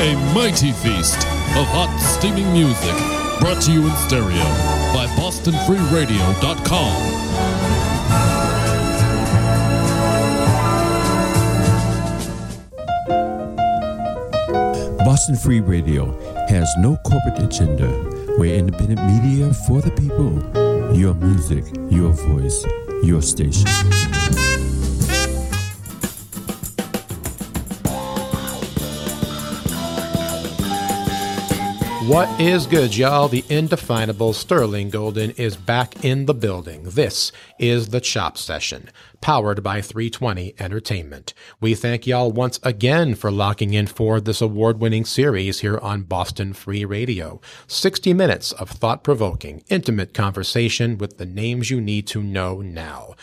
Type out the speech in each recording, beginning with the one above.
A mighty feast of hot, steaming music brought to you in stereo by BostonFreeRadio.com. Boston Free Radio has no corporate agenda. We're independent media for the people. Your music, your voice, your station. What is good, y'all? The indefinable Sterling Golden is back in the building. This is the Chop Session, powered by 320 Entertainment. We thank y'all once again for locking in for this award winning series here on Boston Free Radio. 60 minutes of thought provoking, intimate conversation with the names you need to know now.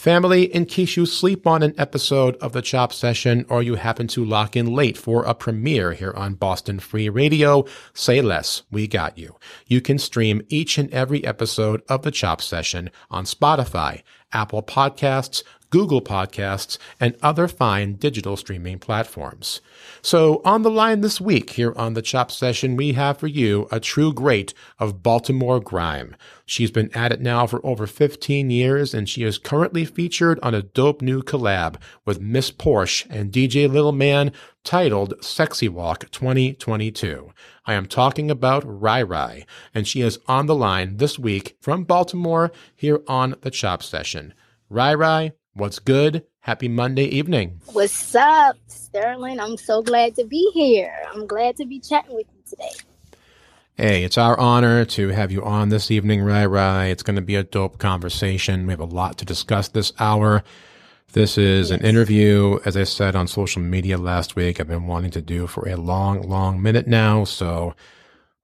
Family, in case you sleep on an episode of the Chop Session or you happen to lock in late for a premiere here on Boston Free Radio, say less. We got you. You can stream each and every episode of the Chop Session on Spotify, Apple Podcasts, Google Podcasts, and other fine digital streaming platforms. So, on the line this week here on the Chop Session, we have for you a true great of Baltimore grime. She's been at it now for over 15 years, and she is currently featured on a dope new collab with Miss Porsche and DJ Little Man titled Sexy Walk 2022. I am talking about Rye Rye, and she is on the line this week from Baltimore here on the Chop Session. Rye Rye, What's good? Happy Monday evening. What's up, Sterling? I'm so glad to be here. I'm glad to be chatting with you today. Hey, it's our honor to have you on this evening, Rye Rye. It's going to be a dope conversation. We have a lot to discuss this hour. This is yes. an interview, as I said on social media last week, I've been wanting to do for a long, long minute now. So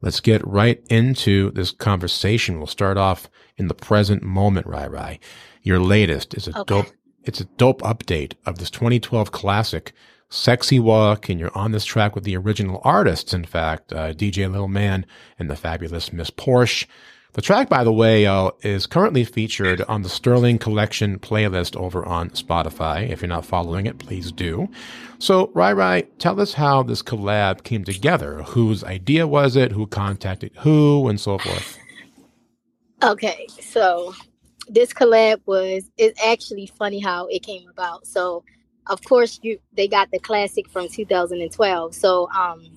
let's get right into this conversation. We'll start off in the present moment, Rye Rye. Your latest is a okay. dope. It's a dope update of this 2012 classic, "Sexy Walk," and you're on this track with the original artists. In fact, uh, DJ Little Man and the fabulous Miss Porsche. The track, by the way, uh, is currently featured on the Sterling Collection playlist over on Spotify. If you're not following it, please do. So, Rye Rye, tell us how this collab came together. Whose idea was it? Who contacted who, and so forth. Okay, so this collab was it's actually funny how it came about. So of course you they got the classic from 2012. So um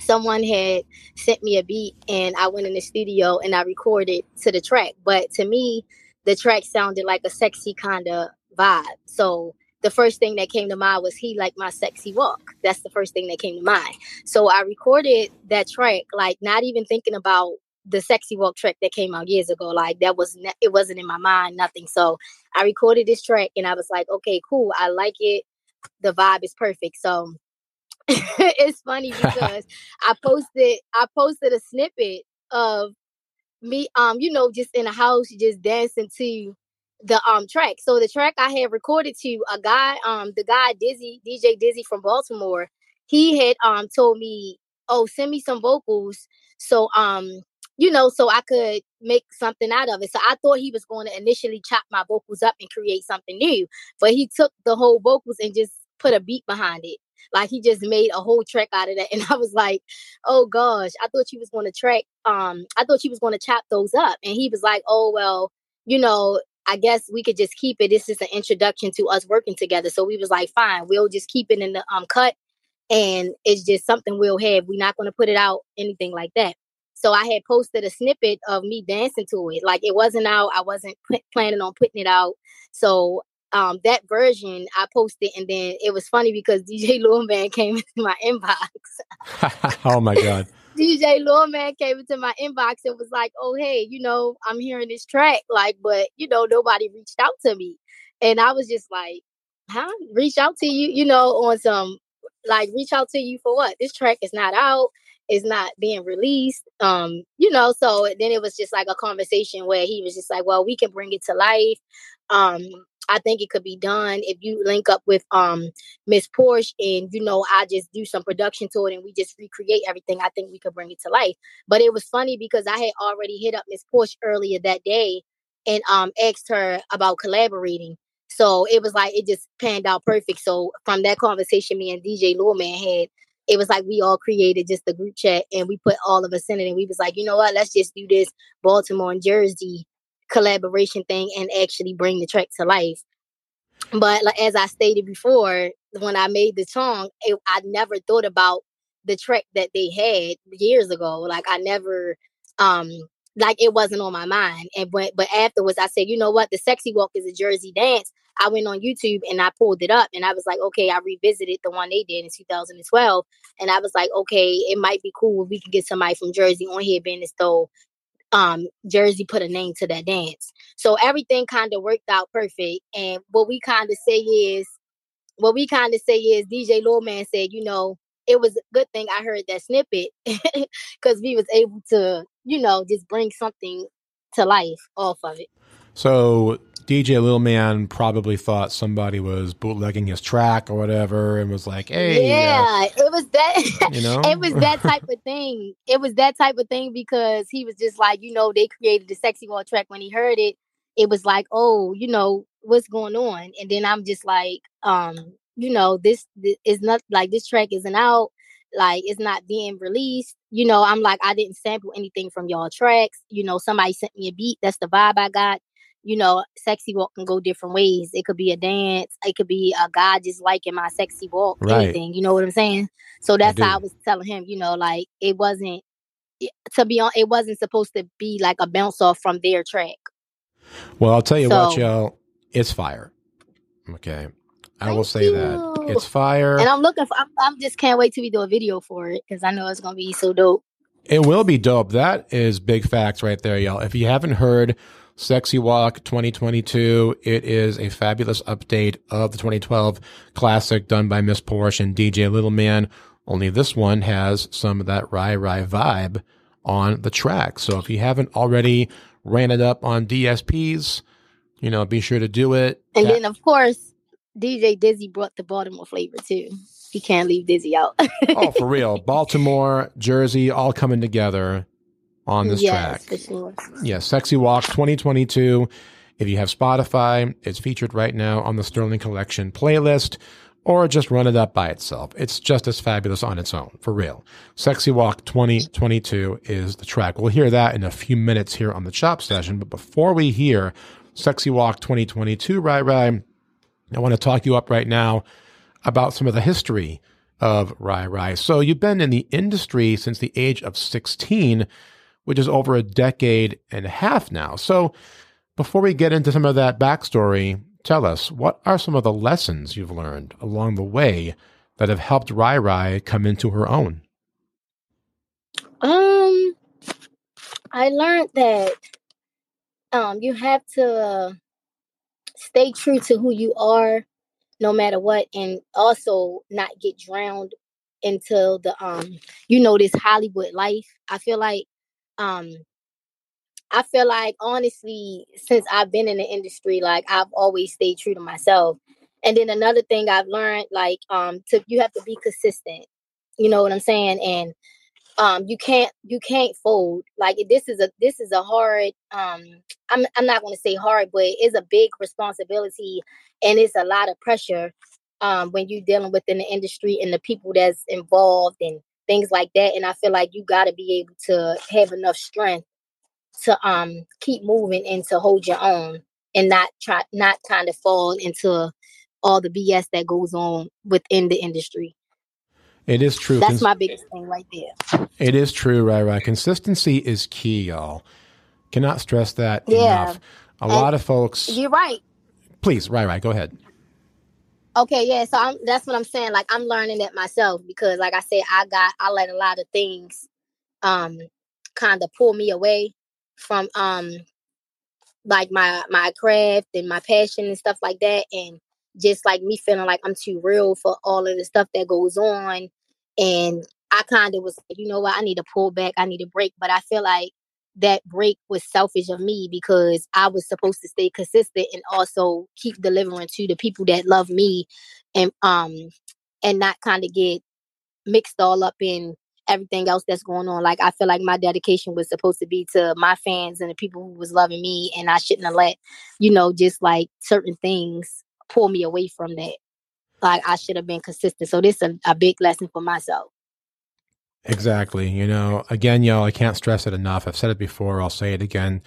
someone had sent me a beat and I went in the studio and I recorded to the track. But to me, the track sounded like a sexy kind of vibe. So the first thing that came to mind was he like my sexy walk. That's the first thing that came to mind. So I recorded that track, like not even thinking about the sexy walk track that came out years ago like that was ne- it wasn't in my mind nothing. So i recorded this track and i was like okay cool i like it. The vibe is perfect. So it's funny because i posted i posted a snippet of me um you know just in a house just dancing to the um track. So the track i had recorded to a guy um the guy dizzy dj dizzy from baltimore he had um told me oh send me some vocals. So um you know, so I could make something out of it. So I thought he was going to initially chop my vocals up and create something new, but he took the whole vocals and just put a beat behind it. Like he just made a whole track out of that. And I was like, oh gosh, I thought he was going to track, um, I thought he was going to chop those up. And he was like, oh, well, you know, I guess we could just keep it. This is an introduction to us working together. So we was like, fine, we'll just keep it in the um cut and it's just something we'll have. We're not going to put it out, anything like that. So I had posted a snippet of me dancing to it. Like it wasn't out. I wasn't p- planning on putting it out. So um, that version I posted, and then it was funny because DJ Lil Man came into my inbox. oh my god! DJ Lil Man came into my inbox and was like, "Oh hey, you know, I'm hearing this track, like, but you know, nobody reached out to me," and I was just like, "Huh? Reach out to you, you know, on some like reach out to you for what? This track is not out is not being released. Um, you know, so then it was just like a conversation where he was just like, Well, we can bring it to life. Um, I think it could be done if you link up with um Miss Porsche and you know I just do some production to it and we just recreate everything. I think we could bring it to life. But it was funny because I had already hit up Miss Porsche earlier that day and um asked her about collaborating. So it was like it just panned out perfect. So from that conversation me and DJ Lil Man had, it was like we all created just the group chat and we put all of us in it and we was like, you know what, let's just do this Baltimore and Jersey collaboration thing and actually bring the track to life. But like, as I stated before, when I made the song, it, I never thought about the track that they had years ago. Like I never, um, like it wasn't on my mind. And but but afterwards, I said, you know what, the sexy walk is a Jersey dance. I went on YouTube and I pulled it up, and I was like, okay, I revisited the one they did in 2012, and I was like, okay, it might be cool if we could get somebody from Jersey on here, being as though um Jersey put a name to that dance. So everything kind of worked out perfect. And what we kind of say is, what we kind of say is, DJ Lil Man said, you know, it was a good thing I heard that snippet because we was able to, you know, just bring something to life off of it. So DJ Lil Man probably thought somebody was bootlegging his track or whatever, and was like, "Hey, yeah, uh, it was that. You know, it was that type of thing. It was that type of thing because he was just like, you know, they created the sexy wall track. When he heard it, it was like, oh, you know, what's going on? And then I'm just like, um, you know, this, this is not like this track isn't out. Like it's not being released. You know, I'm like, I didn't sample anything from y'all tracks. You know, somebody sent me a beat. That's the vibe I got you know, sexy walk can go different ways. It could be a dance, it could be uh, a guy just liking my sexy walk, right. anything. You know what I'm saying? So that's I how I was telling him, you know, like it wasn't to be on. It wasn't supposed to be like a bounce off from their track. Well, I'll tell you so, what, y'all, it's fire. Okay, I will say you. that it's fire, and I'm looking for. I'm, I'm just can't wait till we do a video for it because I know it's gonna be so dope. It will be dope. That is big facts right there, y'all. If you haven't heard Sexy Walk 2022. It is a fabulous update of the 2012 classic done by Miss Porsche and DJ Little Man. Only this one has some of that Rye Rai vibe on the track. So if you haven't already ran it up on DSPs, you know, be sure to do it. And that- then, of course, DJ Dizzy brought the Baltimore flavor too. You can't leave Dizzy out. oh, for real. Baltimore, Jersey, all coming together on this yes, track. Sure. Yeah, Sexy Walk 2022. If you have Spotify, it's featured right now on the Sterling Collection playlist, or just run it up by itself. It's just as fabulous on its own, for real. Sexy Walk 2022 is the track. We'll hear that in a few minutes here on the Chop Session, but before we hear Sexy Walk 2022, right, right, I want to talk you up right now about some of the history of Rye Rye. So you've been in the industry since the age of 16 which is over a decade and a half now. So, before we get into some of that backstory, tell us what are some of the lessons you've learned along the way that have helped Rye Rye come into her own? Um, I learned that um you have to stay true to who you are no matter what and also not get drowned into the um you know this Hollywood life. I feel like um I feel like honestly, since I've been in the industry, like I've always stayed true to myself. And then another thing I've learned, like, um, to you have to be consistent. You know what I'm saying? And um, you can't you can't fold. Like this is a this is a hard. Um, I'm I'm not going to say hard, but it's a big responsibility, and it's a lot of pressure. Um, when you're dealing within the industry and the people that's involved and things like that. And I feel like you got to be able to have enough strength to um keep moving and to hold your own and not try not kind of fall into all the BS that goes on within the industry. It is true. That's Cons- my biggest thing right there. It is true, right? Right. Consistency is key, y'all. Cannot stress that yeah. enough. A and lot of folks. You're right. Please, right, right. Go ahead. Okay, yeah. So I'm that's what I'm saying. Like I'm learning that myself because like I said, I got I let a lot of things um kind of pull me away from um like my my craft and my passion and stuff like that and just like me feeling like I'm too real for all of the stuff that goes on and I kind of was you know what, I need to pull back, I need a break, but I feel like that break was selfish of me because I was supposed to stay consistent and also keep delivering to the people that love me and um and not kind of get mixed all up in everything else that's going on. Like I feel like my dedication was supposed to be to my fans and the people who was loving me and I shouldn't have let, you know, just like certain things pull me away from that. Like I should have been consistent. So this is a, a big lesson for myself. Exactly. You know, again, y'all, I can't stress it enough. I've said it before. I'll say it again.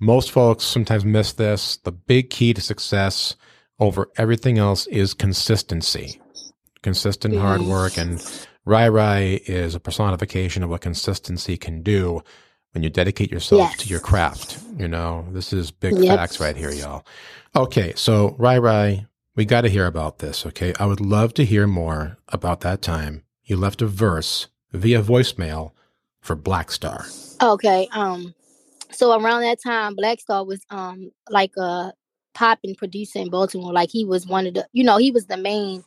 Most folks sometimes miss this. The big key to success over everything else is consistency, consistent hard work. And Rye Rye is a personification of what consistency can do when you dedicate yourself Yes. to your craft. You know, this is big Yep. facts right here, y'all. Okay, so Rye Rye, we got to hear about this. Okay, I would love to hear more about that time you left a verse via voicemail for Blaqstarr. Okay. Um. So around that time, Blaqstarr was um like a popping producer in Baltimore. Like he was one of the, you know, he was the main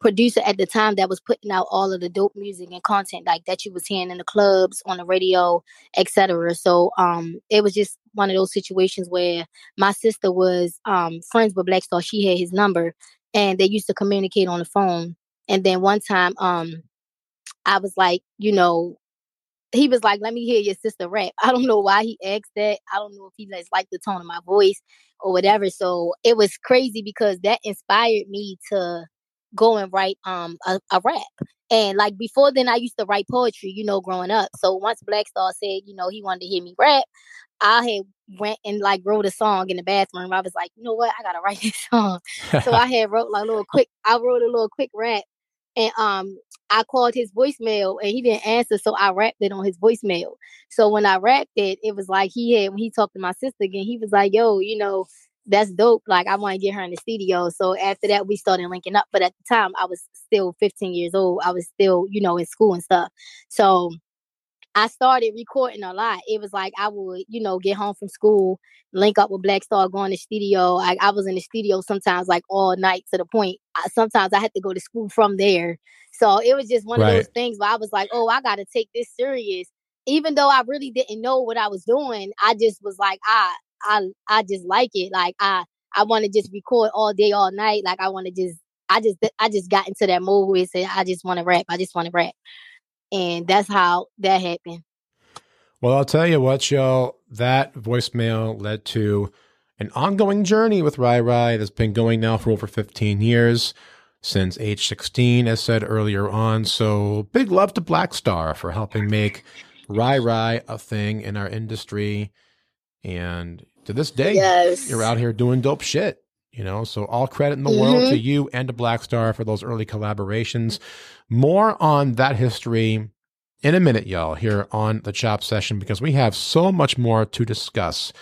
producer at the time that was putting out all of the dope music and content like that you was hearing in the clubs, on the radio, etc. So um, it was just one of those situations where my sister was um friends with Blaqstarr. She had his number, and they used to communicate on the phone. And then one time, um, I was like, you know, he was like, "Let me hear your sister rap." I don't know why he asked that. I don't know if he just liked the tone of my voice or whatever. So it was crazy because that inspired me to go and write um a, a rap. And like before then, I used to write poetry, you know, growing up. So once Blaqstarr said, you know, he wanted to hear me rap, I had went and like wrote a song in the bathroom. I was like, you know what, I gotta write this song. so I had wrote like a little quick. I wrote a little quick rap, and um, I called his voicemail, and he didn't answer, so I rapped it on his voicemail. So when I rapped it, it was like he had when he talked to my sister again, he was like, "Yo, you know, that's dope. Like I want to get her in the studio." So after that, we started linking up. But at the time, I was still 15 years old. I was still, you know, in school and stuff. So I started recording a lot. It was like I would, you know, get home from school, link up with Blaqstarr, go in the studio. I, I was in the studio sometimes like all night to the point. I, sometimes I had to go to school from there. So it was just one of those things where I was like, oh, I got to take this serious. Even though I really didn't know what I was doing, I just was like, I, I, I just like it. Like I, I want to just record all day, all night. Like I want to just, I just, I just got into that mode where I said, I just want to rap. I just want to rap. And that's how that happened. Well, I'll tell you what, y'all, that voicemail led to an ongoing journey with Rye Rye that's been going now for over 15 years, since age 16, as said earlier on. So big love to Blaqstarr for helping make Rye Rye a thing in our industry. And to this day, Yes. you're out here doing dope shit. You know, so all credit in the world to mm-hmm. you and to Blaqstarr for those early collaborations. More on that history in a minute, y'all, here on the Chop Session, because we have so much more to discuss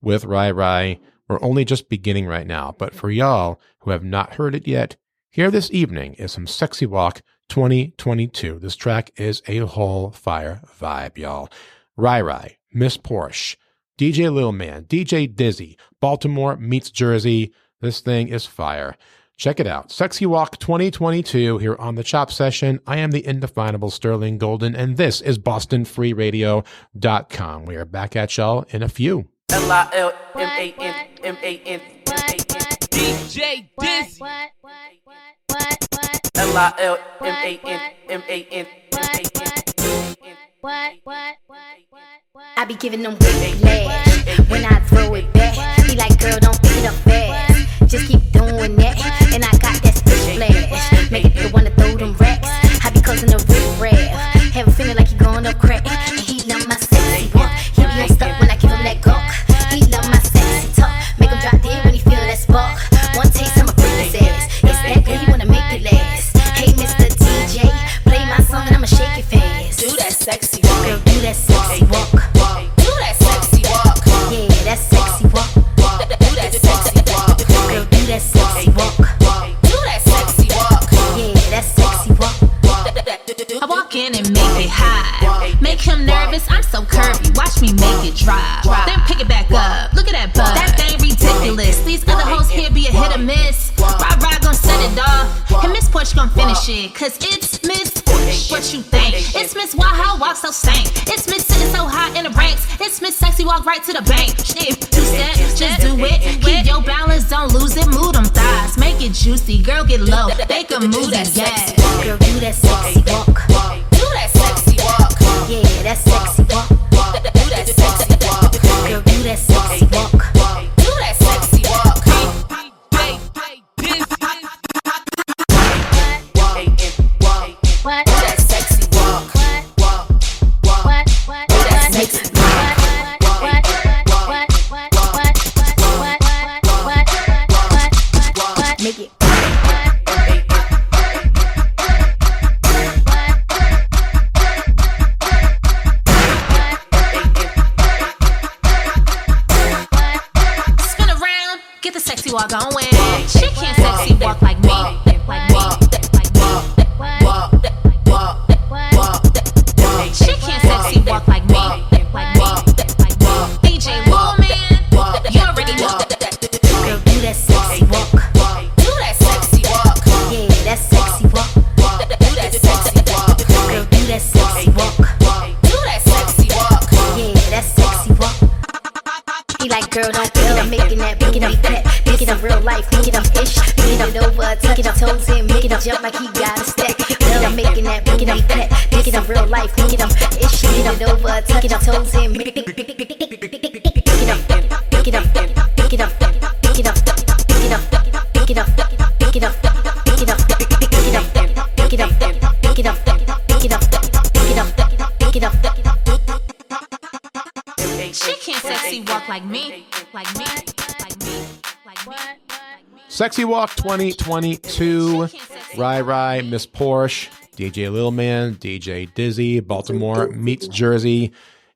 with Rye Rye. We're only just beginning right now, but for y'all who have not heard it yet, here this evening is some Sexy Walk 2022. This track is a whole fire vibe, y'all. Rye Rye, Miss Porsche, DJ Lil Man, DJ Dizzy, Baltimore meets Jersey. This thing is fire. Check it out. Sexy Walk 2022 here on the Chop Session. I am the indefinable Sterling Golden, and this is BostonFreeRadio.com. We are back at y'all in a few. L I L M A N M A N M A N DJ Dizzy. L I L M A N M A N M A N I be giving them whiplash when I throw it back. He like, girl, don't pick it up fast. Just keep doing that, and I got that spit flash. Make it the one to throw them racks. I be causing a rip rap. Have a feeling like he going up crack. And he love my sexy walk. He be unstuck when I give him that gawk. He love my sexy talk. Make him drop dead when he feel that spark. One taste, I'ma break his ass. It's that good, he wanna make it last. Hey, Mr. DJ, play my song and I'ma shake it fast. Do that sexy walk. Girl, do that sexy walk. Low. They can move girl don't feel I'm making that, making up that, it up real life, making up ish, making up over, tucking up toes in, making up jump like he got a step. Girl, I'm making that, making up that, it up real life, making up ish, making up over, tucking up toes in, Sexy Walk 2022. Rye Rye, Miss Porsche, DJ Lil Man, DJ Dizzy, Baltimore meets Jersey.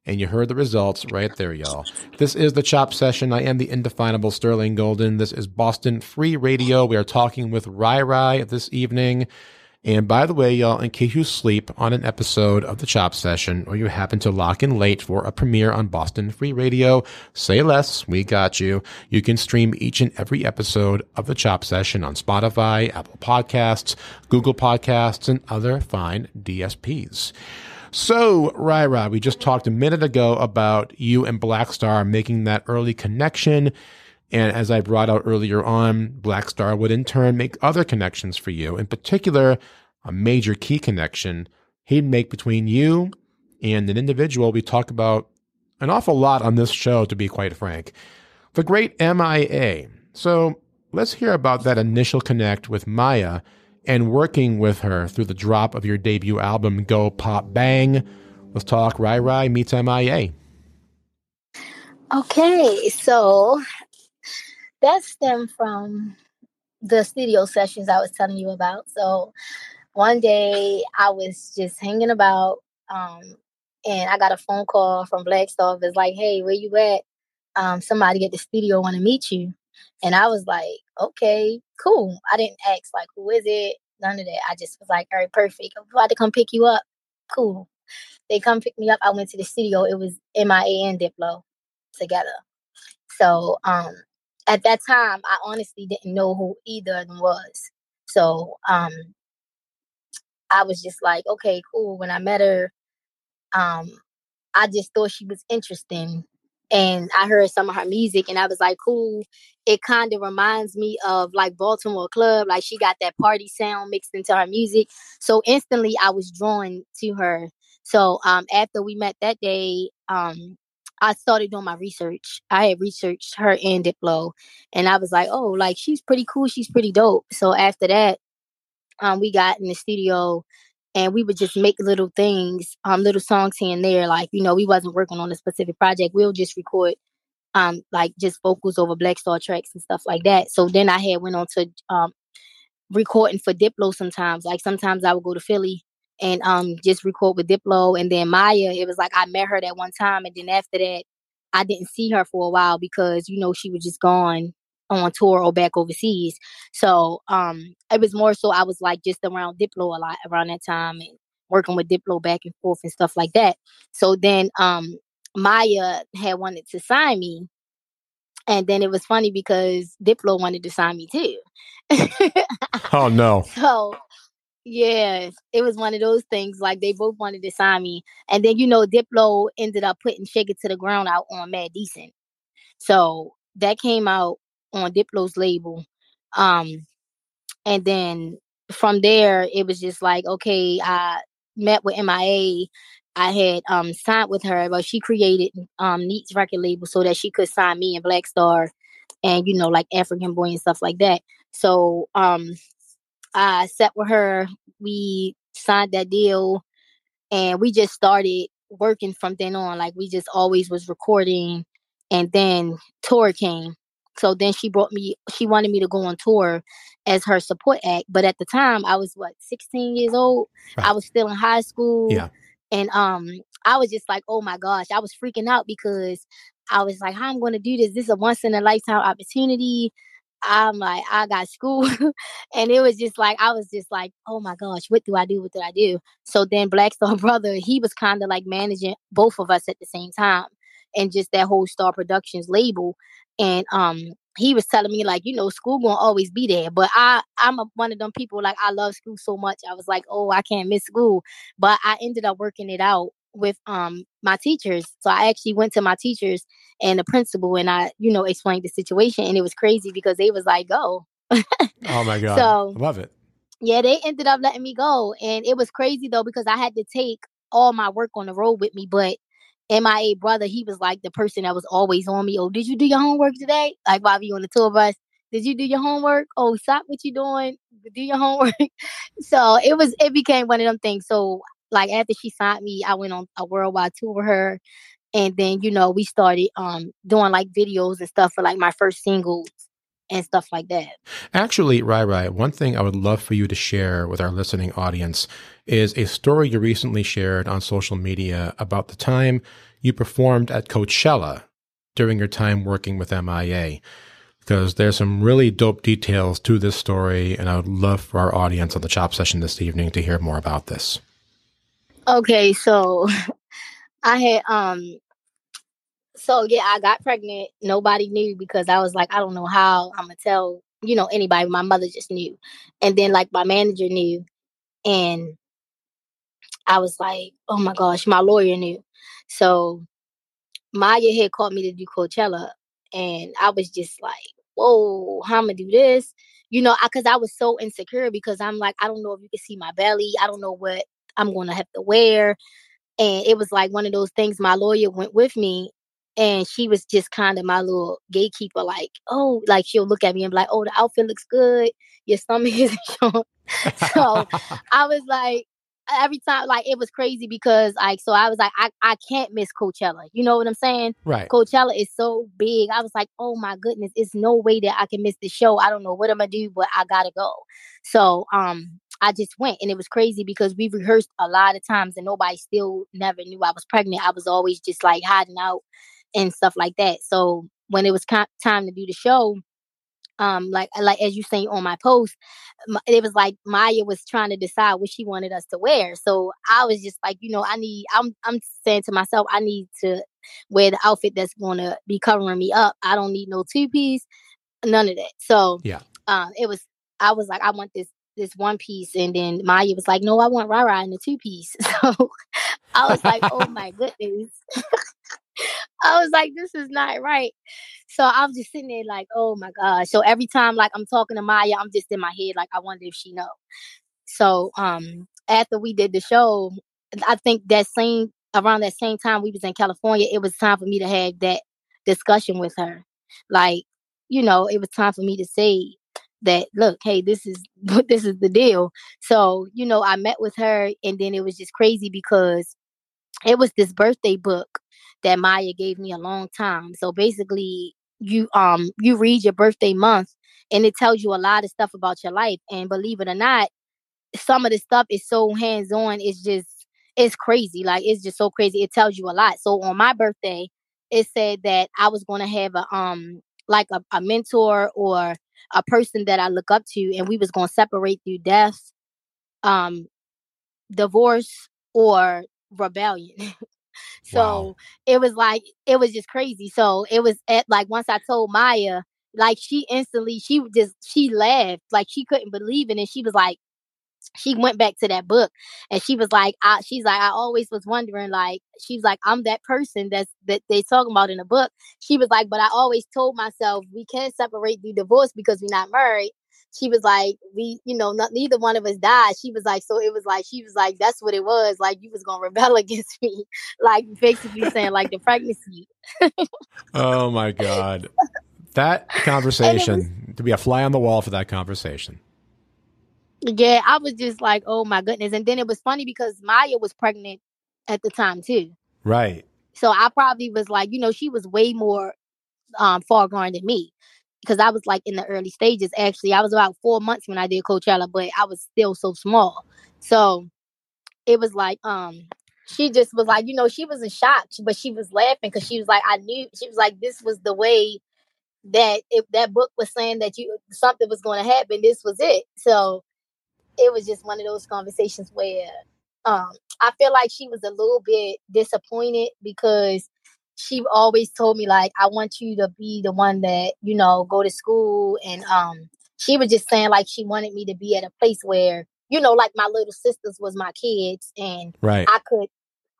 And you heard the results right there, y'all. This is the Chop Session. I am the indefinable Sterling Golden. This is Boston Free Radio. We are talking with Rye Rye this evening. And by the way, y'all, in case you sleep on an episode of the Chop Session or you happen to lock in late for a premiere on Boston Free Radio, say less. We got you. You can stream each and every episode of the Chop Session on Spotify, Apple Podcasts, Google Podcasts, and other fine DSPs. So, Rye, we just talked a minute ago about you and Blaqstarr making that early connection. And as I brought out earlier on, Blaqstarr would in turn make other connections for you. In particular, a major key connection he'd make between you and an individual we talk about an awful lot on this show, to be quite frank. The great MIA. So let's hear about that initial connect with Maya and working with her through the drop of your debut album, Go Pop Bang. Let's talk Rye Rye meets MIA. Okay, so that stemmed from the studio sessions I was telling you about. So one day I was just hanging about, um, and I got a phone call from Blaqstarr. It's like, "Hey, where you at? Um, somebody at the studio want to meet you." And I was like, "Okay, cool." I didn't ask like, "Who is it?" None of that. I just was like, "All right, perfect. I'm about to come pick you up." Cool. They come pick me up. I went to the studio. It was MIA and Diplo together. So um, at that time, I honestly didn't know who either of them was. So um, I was just like, okay, cool. When I met her, um, I just thought she was interesting. And I heard some of her music and I was like, cool. It kind of reminds me of like Baltimore Club. Like she got that party sound mixed into her music. So instantly I was drawn to her. So um, after we met that day, um, I started doing my research. I had researched her and Diplo, and I was like, oh, like she's pretty cool. She's pretty dope. So after that, um, we got in the studio and we would just make little things, um, little songs here and there. Like, you know, we wasn't working on a specific project. We'll just record um like just vocals over Blaqstarr tracks and stuff like that. So then I had went on to um recording for Diplo sometimes. Like sometimes I would go to Philly and um just record with Diplo and then Maya. It was like I met her that one time and then after that I didn't see her for a while because you know she was just gone on tour or back overseas. So um it was more so I was like just around Diplo a lot around that time and working with Diplo back and forth and stuff like that. So then um Maya had wanted to sign me. And then it was funny because Diplo wanted to sign me too. Oh, no. So yeah, it was one of those things. Like they both wanted to sign me, and then you know Diplo ended up putting "Shake It to the Ground" out on Mad Decent, so that came out on Diplo's label. Um, and then from there, it was just like, okay, I met with MIA. I had um signed with her, but she created um Neat's record label so that she could sign me and Blaqstarr, and you know like Afrikan Boy and stuff like that. So um I sat with her. We signed that deal, and we just started working from then on. Like we just always was recording, and then tour came. So then she brought me. She wanted me to go on tour as her support act. But at the time, I was what 16 years old. I was still in high school. Yeah. And um, I was just like, oh my gosh, I was freaking out because I was like, how I'm going to do this? This is a once in a lifetime opportunity. I'm like, I got school. and it was just like, I was just like, oh my gosh, what do I do? What do I do? So then Blaqstarr Brother, he was kind of like managing both of us at the same time and just that whole Star Productions label. And um, he was telling me like, you know, school gonna always be there. But I, I'm a, one of them people like I love school so much. I was like, oh, I can't miss school. But I ended up working it out with um my teachers. So I actually went to my teachers and the principal and I, you know, explained the situation and it was crazy because they was like, go. oh my god. So I love it. Yeah, they ended up letting me go. And it was crazy though because I had to take all my work on the road with me, but MIA brother, he was like the person that was always on me. Oh, did you do your homework today? Like while you on the tour bus. Did you do your homework? Oh, stop what you're doing. Do your homework. so it was it became one of them things. So like after she signed me, I went on a worldwide tour with her. And then, you know, we started um doing like videos and stuff for like my first singles and stuff like that. Actually, Rye Rye, one thing I would love for you to share with our listening audience is a story you recently shared on social media about the time you performed at Coachella during your time working with MIA. Because there's some really dope details to this story, and I would love for our audience on the chop session this evening to hear more about this. Okay, so I had um so yeah, I got pregnant. Nobody knew because I was like, I don't know how I'm gonna tell, you know, anybody. My mother just knew. And then like my manager knew. And I was like, oh my gosh, my lawyer knew. So Maya had called me to do Coachella. And I was just like, whoa, how am I gonna do this? You know, because I was so insecure because I'm like, I don't know if you can see my belly. I don't know what I'm gonna have to wear. And it was like one of those things. My lawyer went with me and she was just kind of my little gatekeeper like oh like she'll look at me and be like oh the outfit looks good your stomach isn't showing so i was like every time like it was crazy because like so i was like I, I can't miss coachella you know what i'm saying right coachella is so big i was like oh my goodness it's no way that i can miss the show i don't know what i'm gonna do but i gotta go so um I just went and it was crazy because we rehearsed a lot of times and nobody still never knew I was pregnant. I was always just like hiding out and stuff like that. So when it was time to do the show, um, like like as you say on my post, it was like Maya was trying to decide what she wanted us to wear. So I was just like, you know, I need. I'm I'm saying to myself, I need to wear the outfit that's going to be covering me up. I don't need no two piece, none of that. So yeah, um, it was. I was like, I want this this one piece, and then Maya was like, no, I want Rara in the two piece. So I was like, oh my goodness. I was like, this is not right. So I'm just sitting there like, oh my God. So every time like I'm talking to Maya, I'm just in my head like I wonder if she know. So um after we did the show, I think that same around that same time we was in California, it was time for me to have that discussion with her. Like, you know, it was time for me to say that look, hey, this is this is the deal. So, you know, I met with her and then it was just crazy because it was this birthday book that Maya gave me a long time. So basically, you um you read your birthday month and it tells you a lot of stuff about your life. And believe it or not, some of the stuff is so hands on. It's just it's crazy. Like it's just so crazy. It tells you a lot. So on my birthday, it said that I was going to have a um like a, a mentor or a person that I look up to, and we was going to separate through death, um, divorce, or rebellion. So wow. it was like it was just crazy. So it was at like once I told Maya, like she instantly she just she laughed like she couldn't believe it, and she was like, she went back to that book and she was like I, she's like i always was wondering like she's like i'm that person that's that they talking about in the book she was like but i always told myself we can't separate the divorce because we're not married she was like, we, you know, not, neither one of us died. She was like, so it was like, she was like, that's what it was. Like you was gonna rebel against me, like basically saying like the pregnancy. oh my god, that conversation was, to be a fly on the wall for that conversation. Yeah, I was just like, oh my goodness, and then it was funny because Maya was pregnant at the time too. Right. So I probably was like, you know, she was way more um far gone than me because I was like in the early stages. Actually, I was about four months when I did Coachella, but I was still so small. So it was like, um, she just was like, you know, she was in shock, but she was laughing because she was like, I knew she was like, this was the way that if that book was saying that you something was going to happen, this was it. So it was just one of those conversations where um I feel like she was a little bit disappointed because she always told me like I want you to be the one that you know go to school and um she was just saying like she wanted me to be at a place where you know like my little sisters was my kids and right I could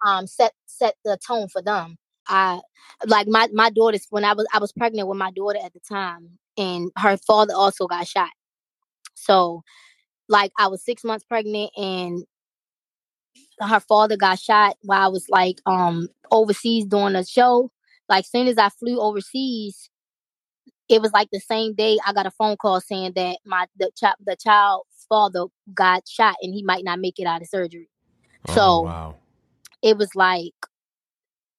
um set set the tone for them. I like my my daughter's when I was I was pregnant with my daughter at the time, and her father also got shot. So, like I was six months pregnant, and her father got shot while I was like um overseas doing a show. Like soon as I flew overseas, it was like the same day I got a phone call saying that my the child the child's father got shot and he might not make it out of surgery. Oh, So wow. it was like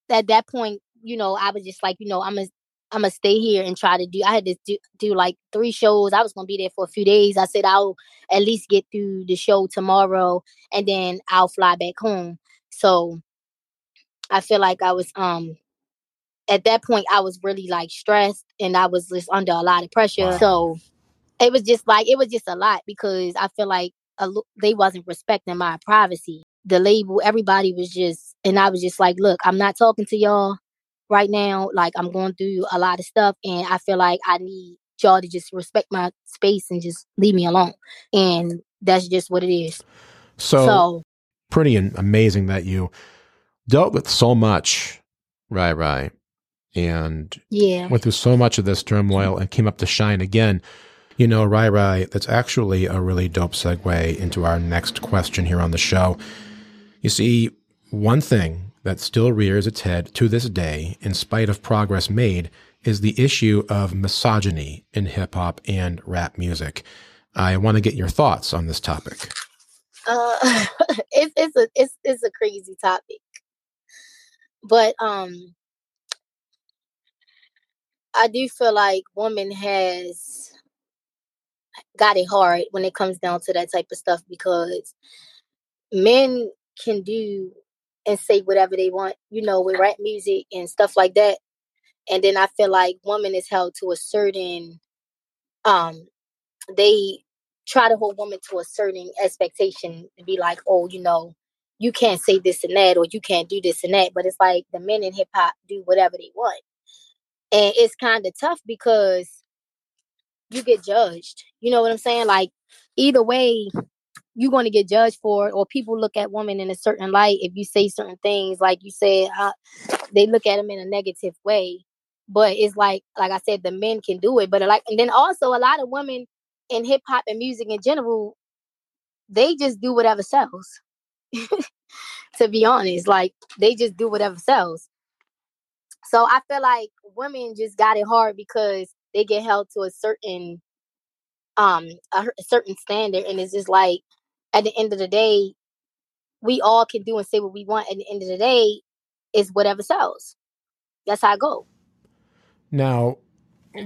at that point, you know, I was just like, you know, I'm gonna I'm gonna stay here and try to do. I had to do, do like three shows. I was gonna be there for a few days. I said I'll at least get through the show tomorrow, and then I'll fly back home. So I feel like I was um at that point I was really like stressed and I was just under a lot of pressure. Wow. So it was just like it was just a lot because I feel like a, they wasn't respecting my privacy. The label, everybody was just, and I was just like, look, I'm not talking to y'all right now. Like I'm going through a lot of stuff, and I feel like I need y'all to just respect my space and just leave me alone. And that's just what it is. So, so pretty amazing that you dealt with so much, right, right, and yeah, went through so much of this turmoil and came up to shine again. You know, Rye Rye, that's actually a really dope segue into our next question here on the show. You see, one thing that still rears its head to this day, in spite of progress made, is the issue of misogyny in hip hop and rap music. I want to get your thoughts on this topic. uh, it's it's a it's it's a crazy topic, but um, I do feel like woman has got it hard when it comes down to that type of stuff because men can do and say whatever they want, you know, with rap music and stuff like that. And then I feel like woman is held to a certain um they try to hold women to a certain expectation to be like, oh, you know, you can't say this and that or you can't do this and that. But it's like the men in hip hop do whatever they want. And it's kind of tough because you get judged. You know what I'm saying? Like either way, you're going to get judged for it, or people look at women in a certain light. If you say certain things, like you said, uh, they look at them in a negative way. But it's like, like I said, the men can do it. But like, and then also a lot of women in hip hop and music in general, they just do whatever sells. to be honest, like they just do whatever sells. So I feel like women just got it hard because they get held to a certain um a, a certain standard and it's just like at the end of the day we all can do and say what we want at the end of the day is whatever sells. That's how i go. Now,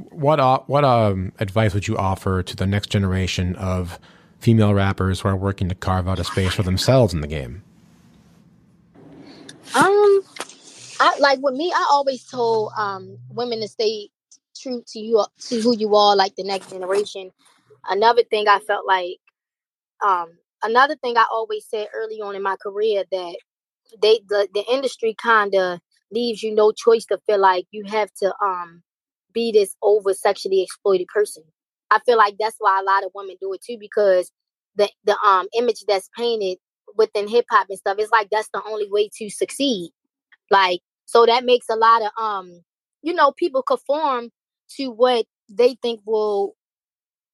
what uh, what um, advice would you offer to the next generation of female rappers who are working to carve out a space for themselves in the game? um i like with me i always told um women to stay true to you to who you are like the next generation. Another thing i felt like um another thing i always said early on in my career that they the, the industry kind of leaves you no choice to feel like you have to um be this over sexually exploited person. I feel like that's why a lot of women do it too because the the um image that's painted within hip hop and stuff it's like that's the only way to succeed. Like so that makes a lot of um you know people conform to what they think will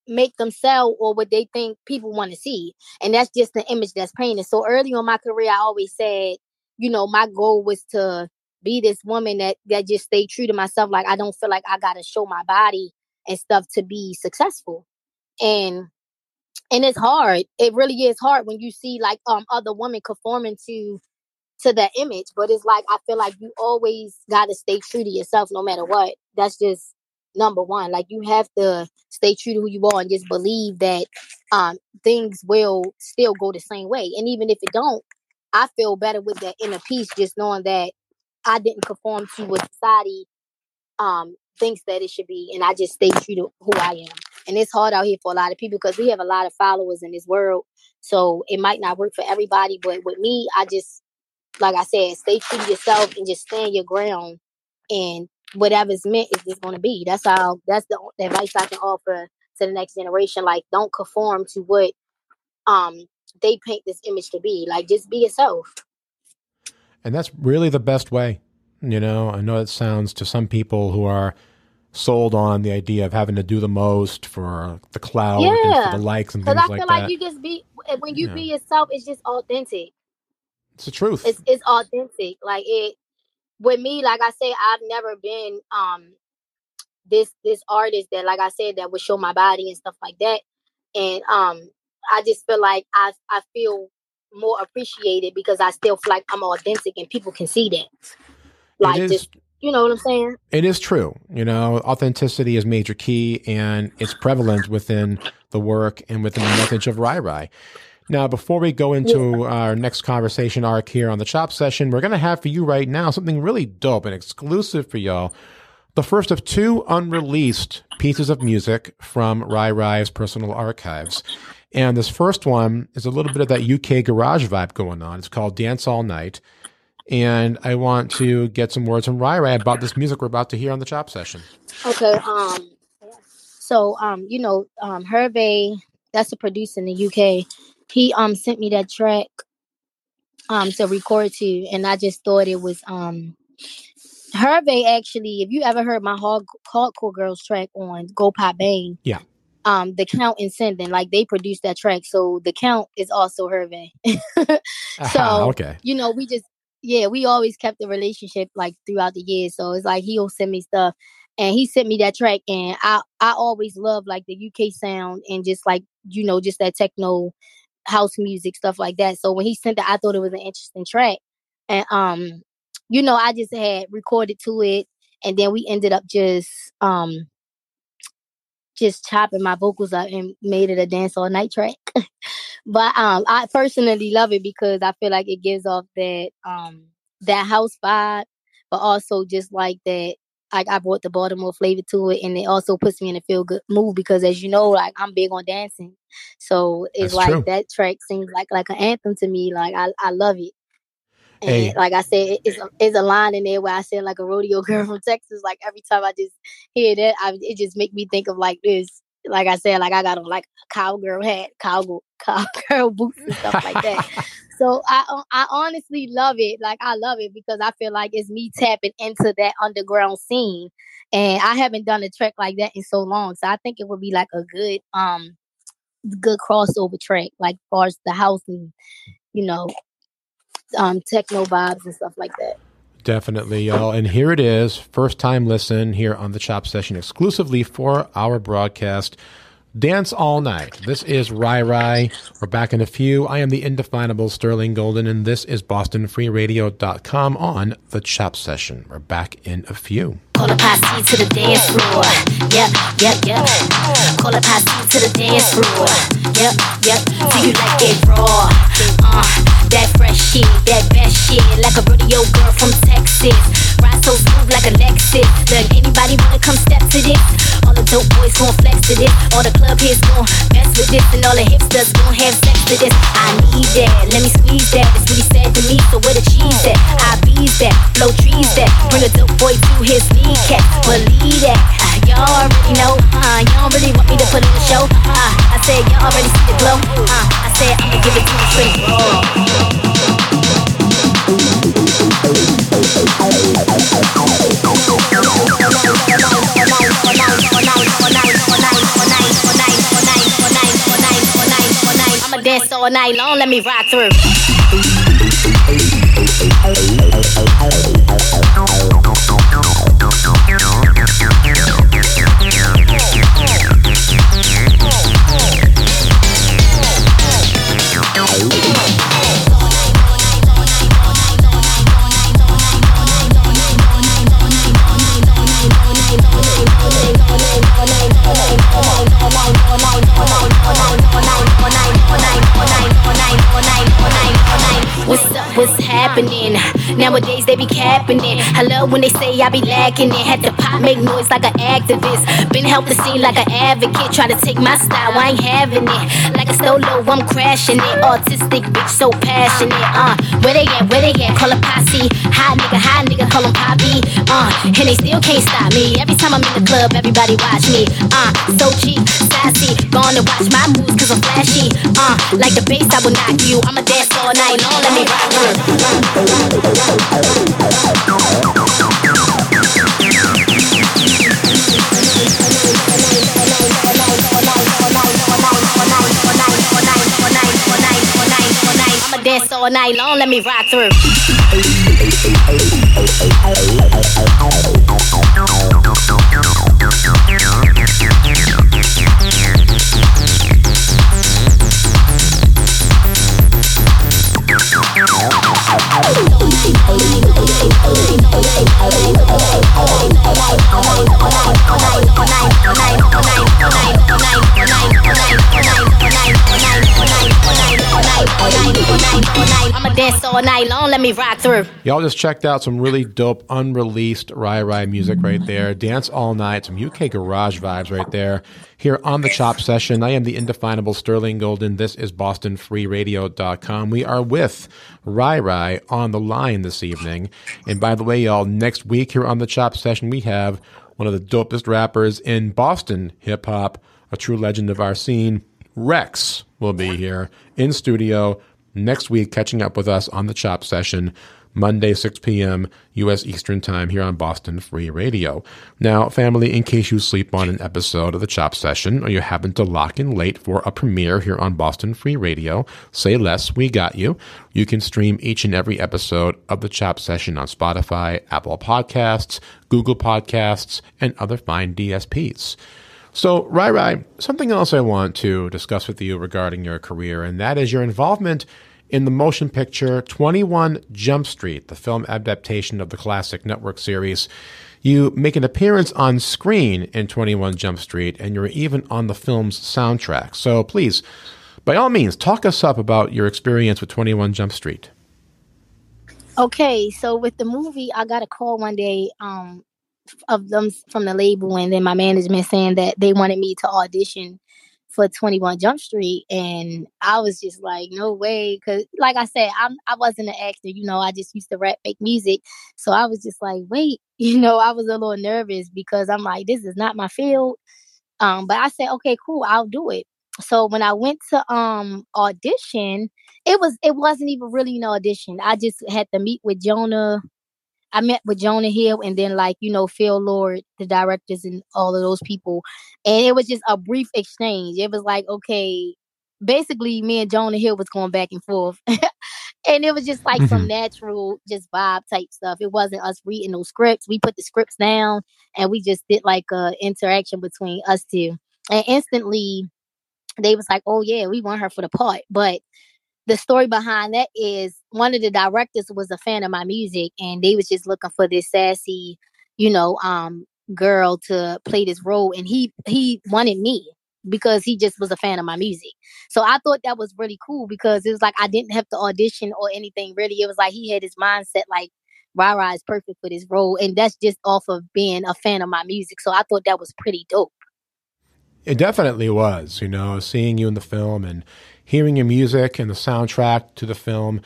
make them sell or what they think people want to see. And that's just the image that's painted. So early on my career, I always said, you know, my goal was to be this woman that that just stay true to myself. Like I don't feel like I gotta show my body and stuff to be successful. And and it's hard. It really is hard when you see like um other women conforming to to that image. But it's like I feel like you always gotta stay true to yourself no matter what. That's just number one. Like you have to stay true to who you are and just believe that um things will still go the same way. And even if it don't, I feel better with that inner peace just knowing that I didn't conform to what society um thinks that it should be and I just stay true to who I am. And it's hard out here for a lot of people because we have a lot of followers in this world. So it might not work for everybody, but with me, I just like I said, stay true to yourself and just stand your ground and whatever's meant is just gonna be. That's how that's the, the advice I can offer to the next generation. Like don't conform to what um they paint this image to be. Like just be yourself. And that's really the best way. You know, I know it sounds to some people who are sold on the idea of having to do the most for the cloud and Yeah, for the likes and because things I feel like like that. you just be when you Yeah. be yourself. It's just authentic. it's the truth. It's it's authentic. Like it with me. Like I say, I've never been um this this artist that, like I said, that would show my body and stuff like that. And um, I just feel like I I feel more appreciated because I still feel like I'm authentic and people can see that. Like is just you know what I'm saying? it is true. You know, authenticity is major key and it's prevalent within the work and within the message of Rye Rye. Now, before we go into our next conversation arc here on the Chop Session, we're going to have for you right now something really dope and exclusive for y'all. The first of two unreleased pieces of music from Rye Rye's personal archives. And this first one is a little bit of that UK garage vibe going on. It's called Dance All Night. And I want to get some words from Rye Rye about this music we're about to hear on the Chop Session. Okay. Um. So um, you know, um, Hervé, that's a producer in the UK. He um sent me that track um to record to, and I just thought it was um Hervé actually. If you ever heard my hard hardcore girls track on Go Pop Bang, Yeah. Um, the Count and Sinden, like they produced that track, so the Count is also Hervé. So, okay. you know, we just yeah, we always kept the relationship like throughout the years. So it's like he'll send me stuff and he sent me that track and I I always love like the UK sound and just like, you know, just that techno house music, stuff like that. So when he sent it, I thought it was an interesting track. And um, you know, I just had recorded to it and then we ended up just um just chopping my vocals up and made it a dance all night track. but um I personally love it because I feel like it gives off that um that house vibe, but also just like that like I brought the Baltimore flavor to it and it also puts me in a feel good mood because as you know, like I'm big on dancing. So it's That's like true. that track seems like like an anthem to me. Like I, I love it. And Hey. like I said, it's a, it's a line in there where I said like a rodeo girl from Texas. Like every time I just hear that, I, it just make me think of like this. Like I said, like I got on like a cowgirl hat, cowgirl cowgirl boots and stuff like that. So I uh, I honestly love it. Like I love it because I feel like it's me tapping into that underground scene, and I haven't done a track like that in so long. So I think it would be like a good um good crossover track, like far as the house and you know um techno vibes and stuff like that. Definitely, y'all. And here it is. First time listen here on the Chop Session exclusively for our broadcast. Dance All Night. This is Rye Rye. We're back in a few. I am the indefinable Sterling Golden, and this is BostonFreeRadio.com on the Chop Session. We're back in a few. Call a posse to the dance floor. Yep, yep, yep. Call a posse to the dance floor. Yep, yep. Do you like it raw? Uh, that fresh shit, that best shit. Like a rodeo girl from Texas. Ride so smooth like a Lexus. Look, anybody wanna come step to this? All the dope boys gon' flex to this. All the club hits gon' mess with this. And all the hipsters gon' have sex to this. I need that. Let me squeeze that. That's what he said to me. So where the cheese at? I bees that. Blow trees that. Bring a dope boy to his kneecap. Believe that. Uh, y'all already know. Uh, y'all really want me to put on the show. Uh, I said y'all already see the glow. Uh, Said I'ma give it to you straight. I'ma dance all night long, let me ride through. What's happening? Nowadays they be capping it. I love when they say I be lacking it. Had to pop, make noise like an activist. Been help the scene like an advocate. Try to take my style, I ain't having it. Like a solo, I'm crashing it. Autistic bitch, so passionate. Uh, where they at? Where they at? Call a posse. Hot nigga, hot nigga, call 'em poppy. Uh, and they still can't stop me. Every time I'm in the club, everybody watch me. Uh, so cheap, sassy. Gonna watch my moves cause I'm flashy. Uh, like the bass, I will knock you. I'ma dance all night long. Let me rock. I'ma dance all night long, let me ride through. Y'all just checked out some really dope unreleased Rye Rye music right there. Dance all night, some UK garage vibes right there. Here on the Chop Session, I am the indefinable Sterling Golden. This is BostonFreeRadio.com. We are with Rye Rye on the line this evening. And by the way, y'all, next week here on the Chop Session, we have one of the dopest rappers in Boston hip hop, a true legend of our scene. Rex will be here in studio next week, catching up with us on the Chop Session, Monday, 6 p.m. U.S. Eastern Time here on Boston Free Radio. Now, family, in case you sleep on an episode of the Chop Session or you happen to lock in late for a premiere here on Boston Free Radio, say less, we got you. You can stream each and every episode of the Chop Session on Spotify, Apple Podcasts, Google Podcasts, and other fine DSPs. So, Rye Rye, something else I want to discuss with you regarding your career, and that is your involvement in the motion picture 21 Jump Street, the film adaptation of the classic network series. You make an appearance on screen in 21 Jump Street, and you're even on the film's soundtrack. So, please, by all means, talk us up about your experience with 21 Jump Street. Okay, so with the movie, I got a call one day um, of them from the label, and then my management saying that they wanted me to audition for 21 Jump Street, and I was just like, no way, because like I said, I'm I wasn't an actor, you know, I just used to rap, make music, so I was just like, wait, you know, I was a little nervous because I'm like, this is not my field, um, but I said, okay, cool, I'll do it. So when I went to um audition, it was it wasn't even really an audition. I just had to meet with Jonah I met with Jonah Hill and then like, you know, Phil Lord, the directors and all of those people. And it was just a brief exchange. It was like, okay, basically me and Jonah Hill was going back and forth. and it was just like some mm-hmm. natural just vibe type stuff. It wasn't us reading those scripts. We put the scripts down and we just did like a interaction between us two. And instantly they was like, "Oh yeah, we want her for the part." But the story behind that is one of the directors was a fan of my music and they was just looking for this sassy, you know, um girl to play this role and he he wanted me because he just was a fan of my music. So I thought that was really cool because it was like I didn't have to audition or anything really. It was like he had his mindset like Rara is perfect for this role and that's just off of being a fan of my music. So I thought that was pretty dope. It definitely was, you know, seeing you in the film and hearing your music and the soundtrack to the film.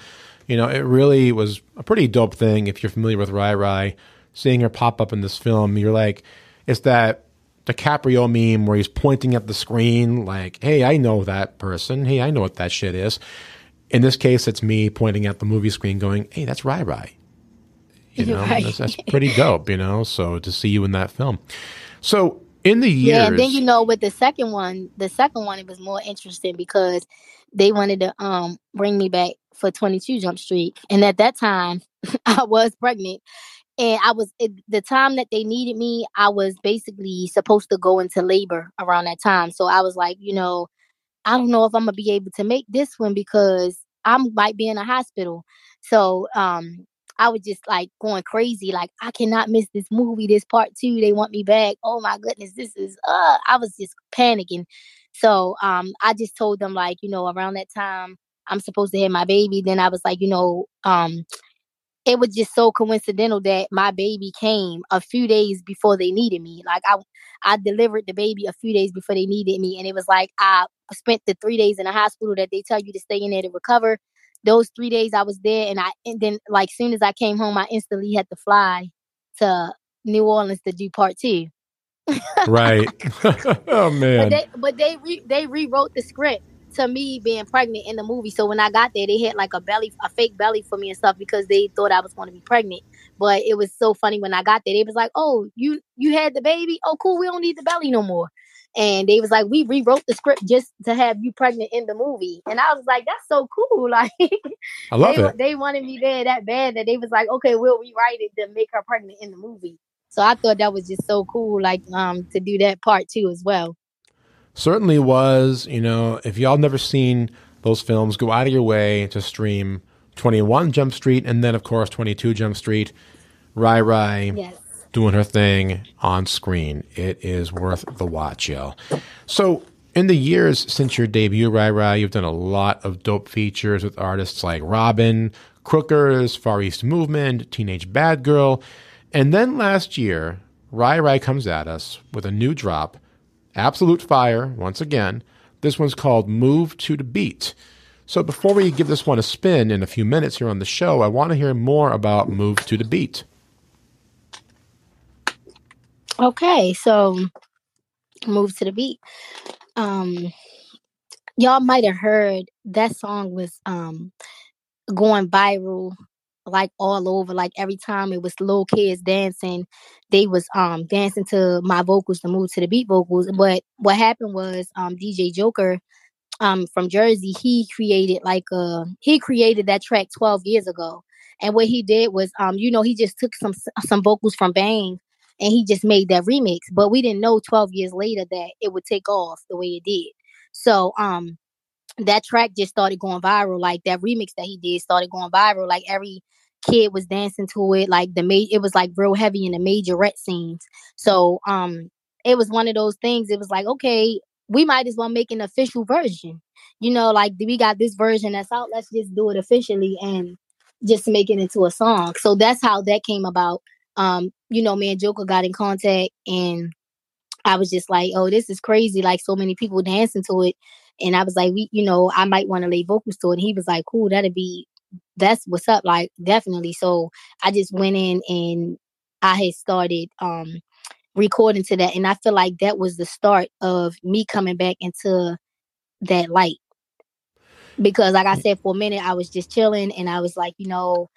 You know, it really was a pretty dope thing if you're familiar with Rye Rye. Seeing her pop up in this film, you're like, it's that DiCaprio meme where he's pointing at the screen, like, hey, I know that person. Hey, I know what that shit is. In this case, it's me pointing at the movie screen going, hey, that's Rye Rye. You know, Right. that's, that's pretty dope, you know, so to see you in that film. So in the years. Yeah, and then you know with the second one, the second one it was more interesting because they wanted to um bring me back for 22 Jump Street, and at that time I was pregnant, and I was it, the time that they needed me, I was basically supposed to go into labor around that time. So I was like, you know, I don't know if I'm gonna be able to make this one because I might be in a hospital. So um I was just like going crazy, like I cannot miss this movie, this part two. They want me back. Oh my goodness, this is uh I was just panicking. So um I just told them like, you know, around that time I'm supposed to have my baby. Then I was like, you know, um it was just so coincidental that my baby came a few days before they needed me. Like I I delivered the baby a few days before they needed me. And it was like I spent the three days in the hospital that they tell you to stay in there to recover. Those three days I was there and I and then like soon as I came home, I instantly had to fly to New Orleans to do part two. right. oh man. But they but they re, they rewrote the script to me being pregnant in the movie. So when I got there, they had like a belly, a fake belly for me and stuff because they thought I was going to be pregnant. But it was so funny when I got there. They was like, "Oh, you you had the baby? Oh, cool. We don't need the belly no more." And they was like, "We rewrote the script just to have you pregnant in the movie." And I was like, "That's so cool!" Like, I love they, it. They wanted me there that bad that they was like, "Okay, we'll rewrite it to make her pregnant in the movie." So I thought that was just so cool, like um, to do that part too as well. Certainly was. You know, if y'all never seen those films, go out of your way to stream 21 Jump Street and then, of course, 22 Jump Street. Rye Rye Yes. Doing her thing on screen. It is worth the watch, yo. So, in the years since your debut, Rye Rye, you've done a lot of dope features with artists like Robyn, Crookers, Far East Movement, Teenage Bad Girl. And then last year, Rye Rye comes at us with a new drop, Absolute Fire, once again. This one's called Move to the Beat. So before we give this one a spin in a few minutes here on the show, I want to hear more about Move to the Beat. Okay, so move to the beat. Um, y'all might have heard that song was um going viral like all over like every time it was little kids dancing they was um dancing to my vocals to move to the beat vocals but what happened was um dj joker um from jersey he created like uh he created that track 12 years ago and what he did was um you know he just took some some vocals from bang and he just made that remix but we didn't know 12 years later that it would take off the way it did so um that track just started going viral. Like that remix that he did started going viral. Like every kid was dancing to it. Like the ma- it was like real heavy in the majorette scenes. So um it was one of those things. It was like, okay, we might as well make an official version. You know, like we got this version that's out. Let's just do it officially and just make it into a song. So that's how that came about. Um, you know, me and Joker got in contact and I was just like, oh, this is crazy. Like so many people dancing to it. And I was like, we, you know, I might want to lay vocals to it. And he was like, cool, that'd be, that's what's up. Like, definitely. So I just went in and I had started um recording to that. And I feel like that was the start of me coming back into that light. Because like I said, for a minute I was just chilling and I was like, you know,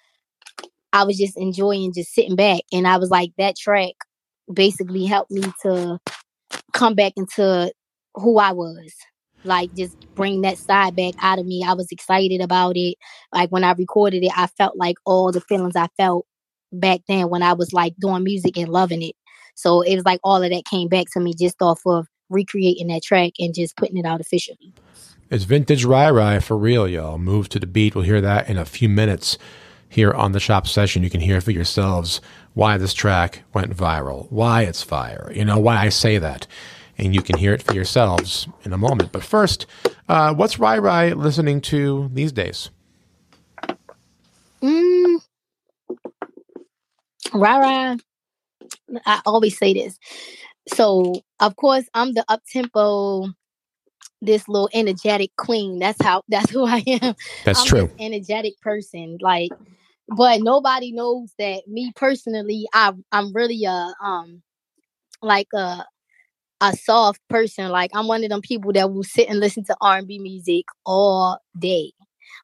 I was just enjoying just sitting back. And I was like, that track basically helped me to come back into who I was. Like just bring that side back out of me. I was excited about it. Like when I recorded it, I felt like all the feelings I felt back then when I was like doing music and loving it. So it was like all of that came back to me just off of recreating that track and just putting it out officially. It's vintage Rye Rye for real, y'all. Move to the beat. We'll hear that in a few minutes here on the chop session. You can hear for yourselves why this track went viral, why it's fire, you know, why I say that. And you can hear it for yourselves in a moment. But first, uh, what's Rye Rye listening to these days? Mm. Rara, I always say this. So, of course, I'm the up tempo, this little energetic queen. That's how. That's who I am. That's I'm true. energetic person. Like, but nobody knows that me personally. I I'm really a um like a a soft person. Like I'm one of them people that will sit and listen to R and B music all day,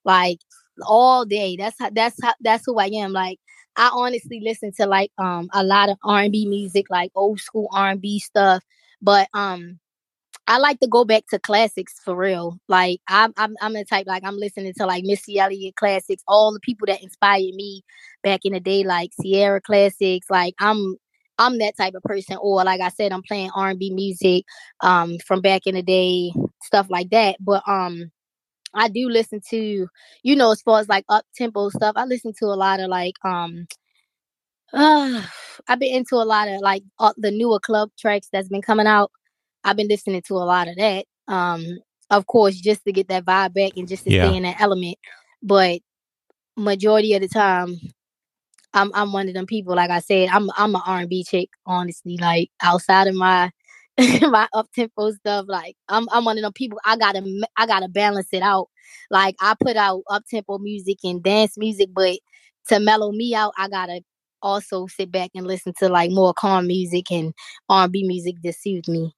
like all day. That's how that's how that's who I am. Like I honestly listen to like um a lot of R and B music, like old school R and B stuff. But um I like to go back to classics for real. Like I'm I'm I'm the type like I'm listening to like Missy Elliott classics, all the people that inspired me back in the day, like Ciara classics. Like I'm I'm that type of person. Or like I said, I'm playing R and B music um from back in the day, stuff like that. But um I do listen to, you know, as far as like up tempo stuff, I listen to a lot of like um uh, I've been into a lot of like uh, the newer club tracks that's been coming out. I've been listening to a lot of that. Um, of course, just to get that vibe back and just to Yeah. stay in that element. But majority of the time, I'm I'm one of them people. Like I said, I'm I'm an R&B chick. Honestly, like outside of my my up tempo stuff, like I'm I'm one of them people. I gotta I gotta balance it out. Like I put out up tempo music and dance music, but to mellow me out, I gotta also sit back and listen to like more calm music and R&B music that soothes me.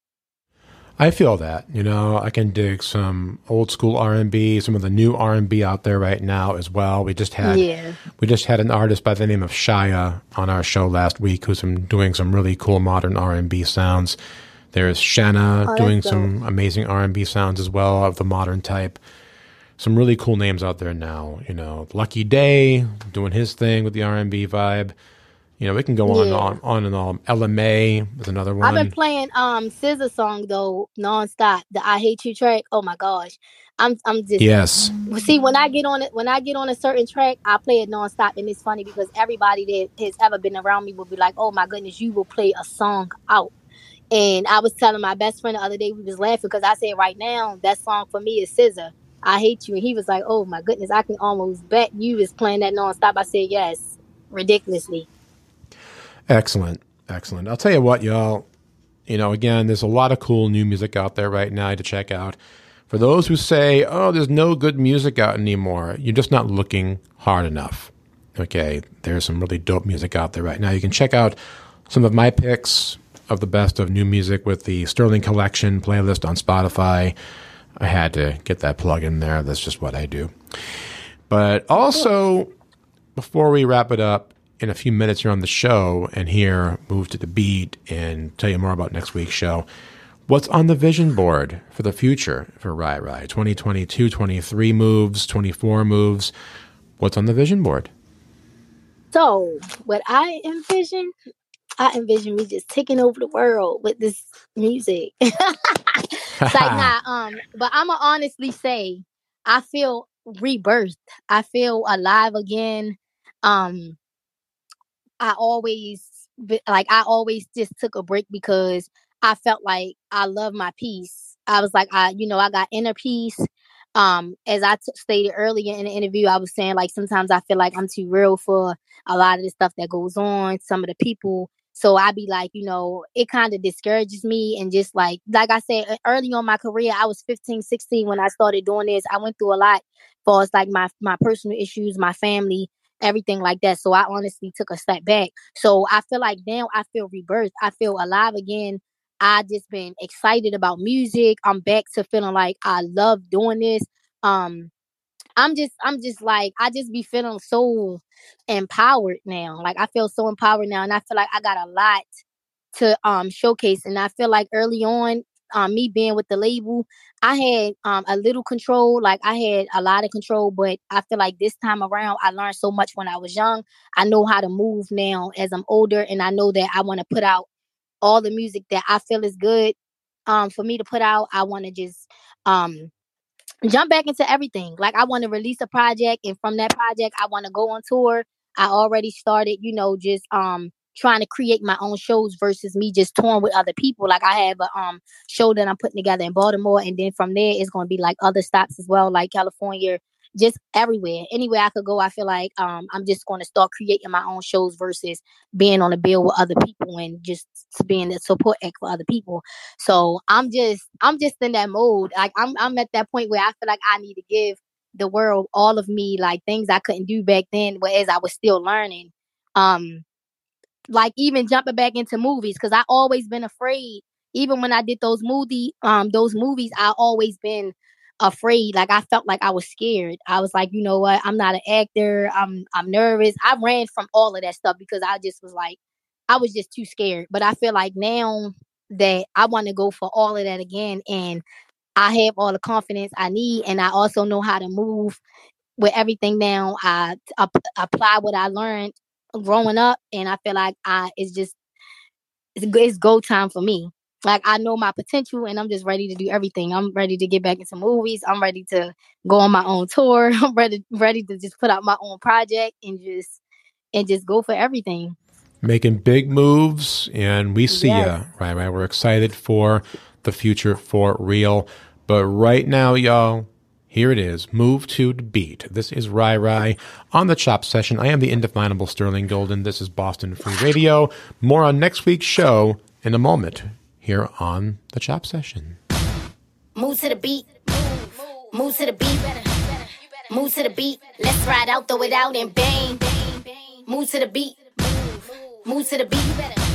I feel that. You know, I can dig some old school R and B, some of the new R and B out there right now as well. We just had Yeah. we just had an artist by the name of Shia on our show last week who's doing some really cool modern R and B sounds. There's Shanna Oh, doing some amazing R and B sounds as well of the modern type. Some really cool names out there now. You know, Lucky Daye doing his thing with the R and B vibe. You know, we can go on and on, on and on. LMA is another one. I've been playing um SZA song though nonstop. The I Hate You track. Oh my gosh. I'm I'm just yes. See, when I get on it, when I get on a certain track, I play it nonstop, and it's funny because everybody that has ever been around me will be like, "Oh my goodness, you will play a song out." And I was telling my best friend the other day, we was laughing because I said, "Right now, that song for me is SZA. I hate you," and he was like, "Oh my goodness, I can almost bet you is playing that nonstop." I said, "Yes, ridiculously." Excellent. Excellent. I'll tell you what, y'all. You know, again, there's a lot of cool new music out there right now to check out. For those who say, oh, there's no good music out anymore, you're just not looking hard enough. Okay, there's some really dope music out there right now. You can check out some of my picks of the best of new music with the Sterling Collection playlist on Spotify. I had to get that plug in there. That's just what I do. But also, before we wrap it up in a few minutes here on the show and here move to the beat and tell you more about next week's show what's on the vision board for the future for Rye Rye 2022 23 moves 24 moves what's on the vision board So, what I envision, I envision me just taking over the world with this music. it's like nah, um, but I'ma honestly say I feel rebirthed. I feel alive again. Um, I always like I always just took a break because I felt like I love my peace. I was like I, you know, I got inner peace. Um, as I t- stated earlier in the interview, I was saying like sometimes I feel like I'm too real for a lot of the stuff that goes on, some of the people. So I'd be like, you know, it kind of discourages me and just like like I said early on my career, I was 15, 16 when I started doing this. I went through a lot for like my my personal issues, my family, everything like that. So I honestly took a step back. So I feel like now I feel rebirth. I feel alive again. I just been excited about music. I'm back to feeling like I love doing this. Um I'm just I'm just like I just be feeling so empowered now. Like I feel so empowered now and I feel like I got a lot to um showcase and I feel like early on um me being with the label I had um a little control like I had a lot of control but I feel like this time around I learned so much when I was young I know how to move now as I'm older and I know that I want to put out all the music that I feel is good um for me to put out I want to just um jump back into everything. Like I want to release a project and from that project I want to go on tour. I already started, you know, just um trying to create my own shows versus me just touring with other people. Like I have a um show that I'm putting together in Baltimore and then from there it's going to be like other stops as well like California, just everywhere. Anywhere I could go, I feel like um I'm just going to start creating my own shows versus being on a bill with other people and just being a support act for other people. So I'm just I'm just in that mode. Like I'm I'm at that point where I feel like I need to give the world all of me, like things I couldn't do back then, whereas I was still learning. Um, like even jumping back into movies because I always been afraid. Even when I did those movie um those movies, I always been afraid. Like I felt like I was scared. I was like, you know what? I'm not an actor. I'm I'm nervous. I ran from all of that stuff because I just was like, I was just too scared. But I feel like now that I want to go for all of that again and I have all the confidence I need and I also know how to move with everything now. I ap- apply what I learned growing up and I feel like I it's just it's, go- it's go time for me. Like I know my potential and I'm just ready to do everything. I'm ready to get back into movies. I'm ready to go on my own tour. I'm ready ready to just put out my own project and just and just go for everything. making big moves and we see Yes. ya right right we're excited for the future for real but right now y'all here it is move to the beat this is Rye Rye on the chop session i am the indefinable sterling golden this is boston free radio more on next week's show in a moment here on the chop session Move to the beat. Move to the beat. Move to the beat. Let's ride out, throw it out and bang. Move to the beat. Move to the beat.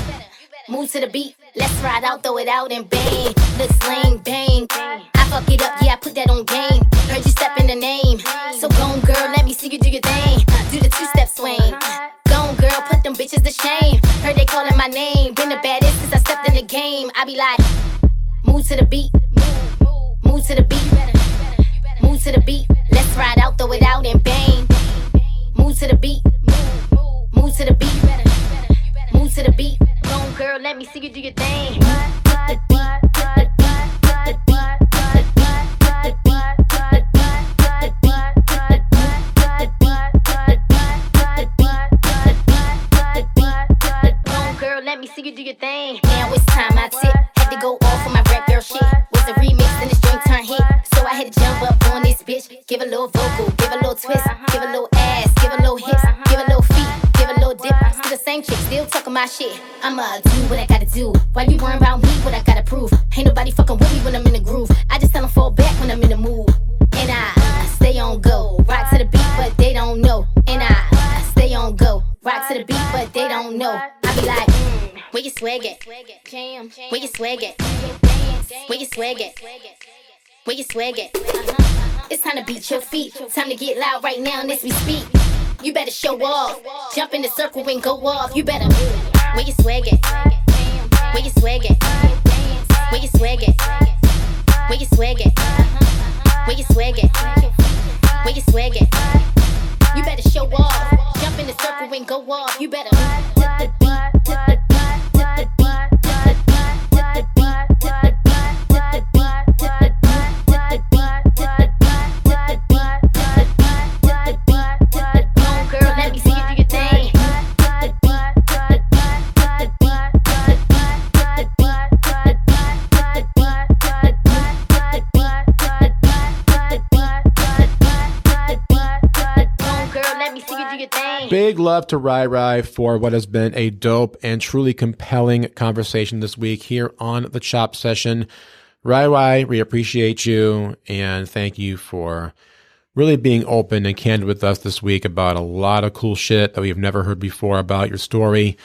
Move to the beat, let's ride out, throw it out and bang. Looks lame, bang. Fuck it up, yeah, I put that on game. Heard you step in the name. So go on, girl, let me see you do your thing. Do the two step swing. Go on, girl, put them bitches to shame. Heard they calling my name. Been the baddest since I stepped in the game. I be like, move to the beat. Move to the beat. Move to the beat. Let's ride out, throw it out and bang. Move to the beat. Move to the beat. Move to the beat. Go on, girl, let me see you do your thing. Hit the beat. Hit the beat. Hit the beat. My shit. I'ma do what I gotta do. Why you worrying about me? What I gotta prove? Ain't nobody fucking with me when I'm in the groove. I just tell them fall back when I'm in the mood. And I stay on go, rock to the beat, but they don't know. And I stay on go, rock to the beat, but they don't know. I be like, mm, where you swag at? Jam. Where you swag at? Where you swag at? Uh-huh. It's time to beat your feet. Time to get loud right now, as we speak. You better show off. Jump in the circle and go off. You better. Where you swag at? Where you swag at? Where you swag at? Where you swag at? Where you swag at? Where you swag at? You better show off. Jump in the circle and go off. You better. Hit the beat. Hit the Big love to Rye Rye for what has been a dope and truly compelling conversation this week here on the Chop Session. Rye Rye, we appreciate you and thank you for really being open and candid with us this week about a lot of cool shit that we've never heard before about your story.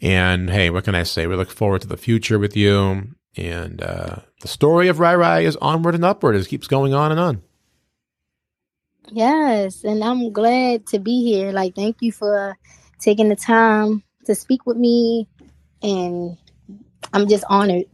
And hey, what can I say? We look forward to the future with you. And uh, the story of Rye Rye is onward and upward. It keeps going on and on. Yes, and I'm glad to be here. Like, thank you for taking the time to speak with me, and I'm just honored.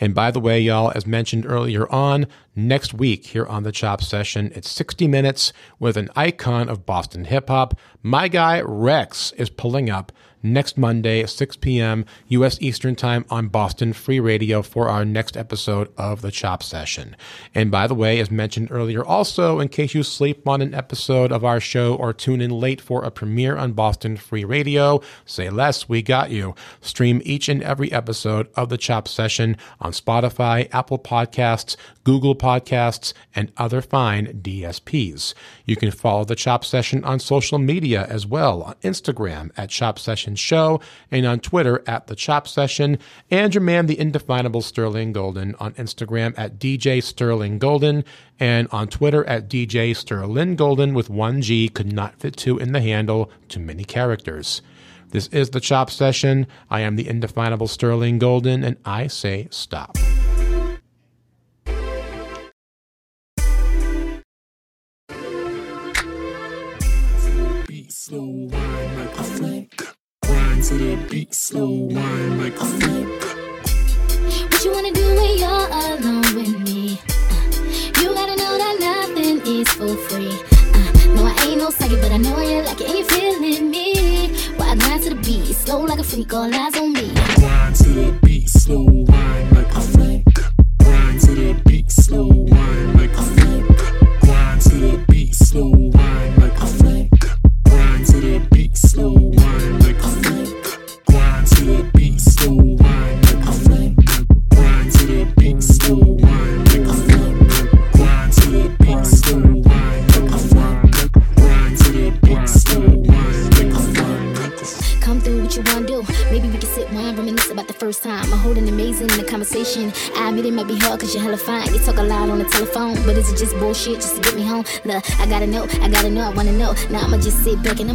And by the way, y'all, as mentioned earlier on, next week here on the Chop Session, it's 60 minutes with an icon of Boston hip hop. My guy Rex is pulling up next Monday, 6 p.m. U.S. Eastern Time on Boston Free Radio for our next episode of the Chop Session. And by the way, as mentioned earlier, also, in case you sleep on an episode of our show or tune in late for a premiere on Boston Free Radio, say less, we got you. Stream each and every episode of the Chop Session on Spotify, Apple Podcasts, Google Podcasts, and other fine DSPs. You can follow the Chop Session on social media as well on Instagram at Chop Session Show and on Twitter at The Chop Session, and your man, the indefinable Sterling Golden, on Instagram at DJ Sterling Golden and on Twitter at DJ Sterling Golden with one G, could not fit two in the handle, too many characters. This is The Chop Session. I am the indefinable Sterling Golden, and I say stop. slow wine like a. Grind to the beat, slow wine like a. con las gotta know, I gotta know, I wanna know. Now I'ma just sit back and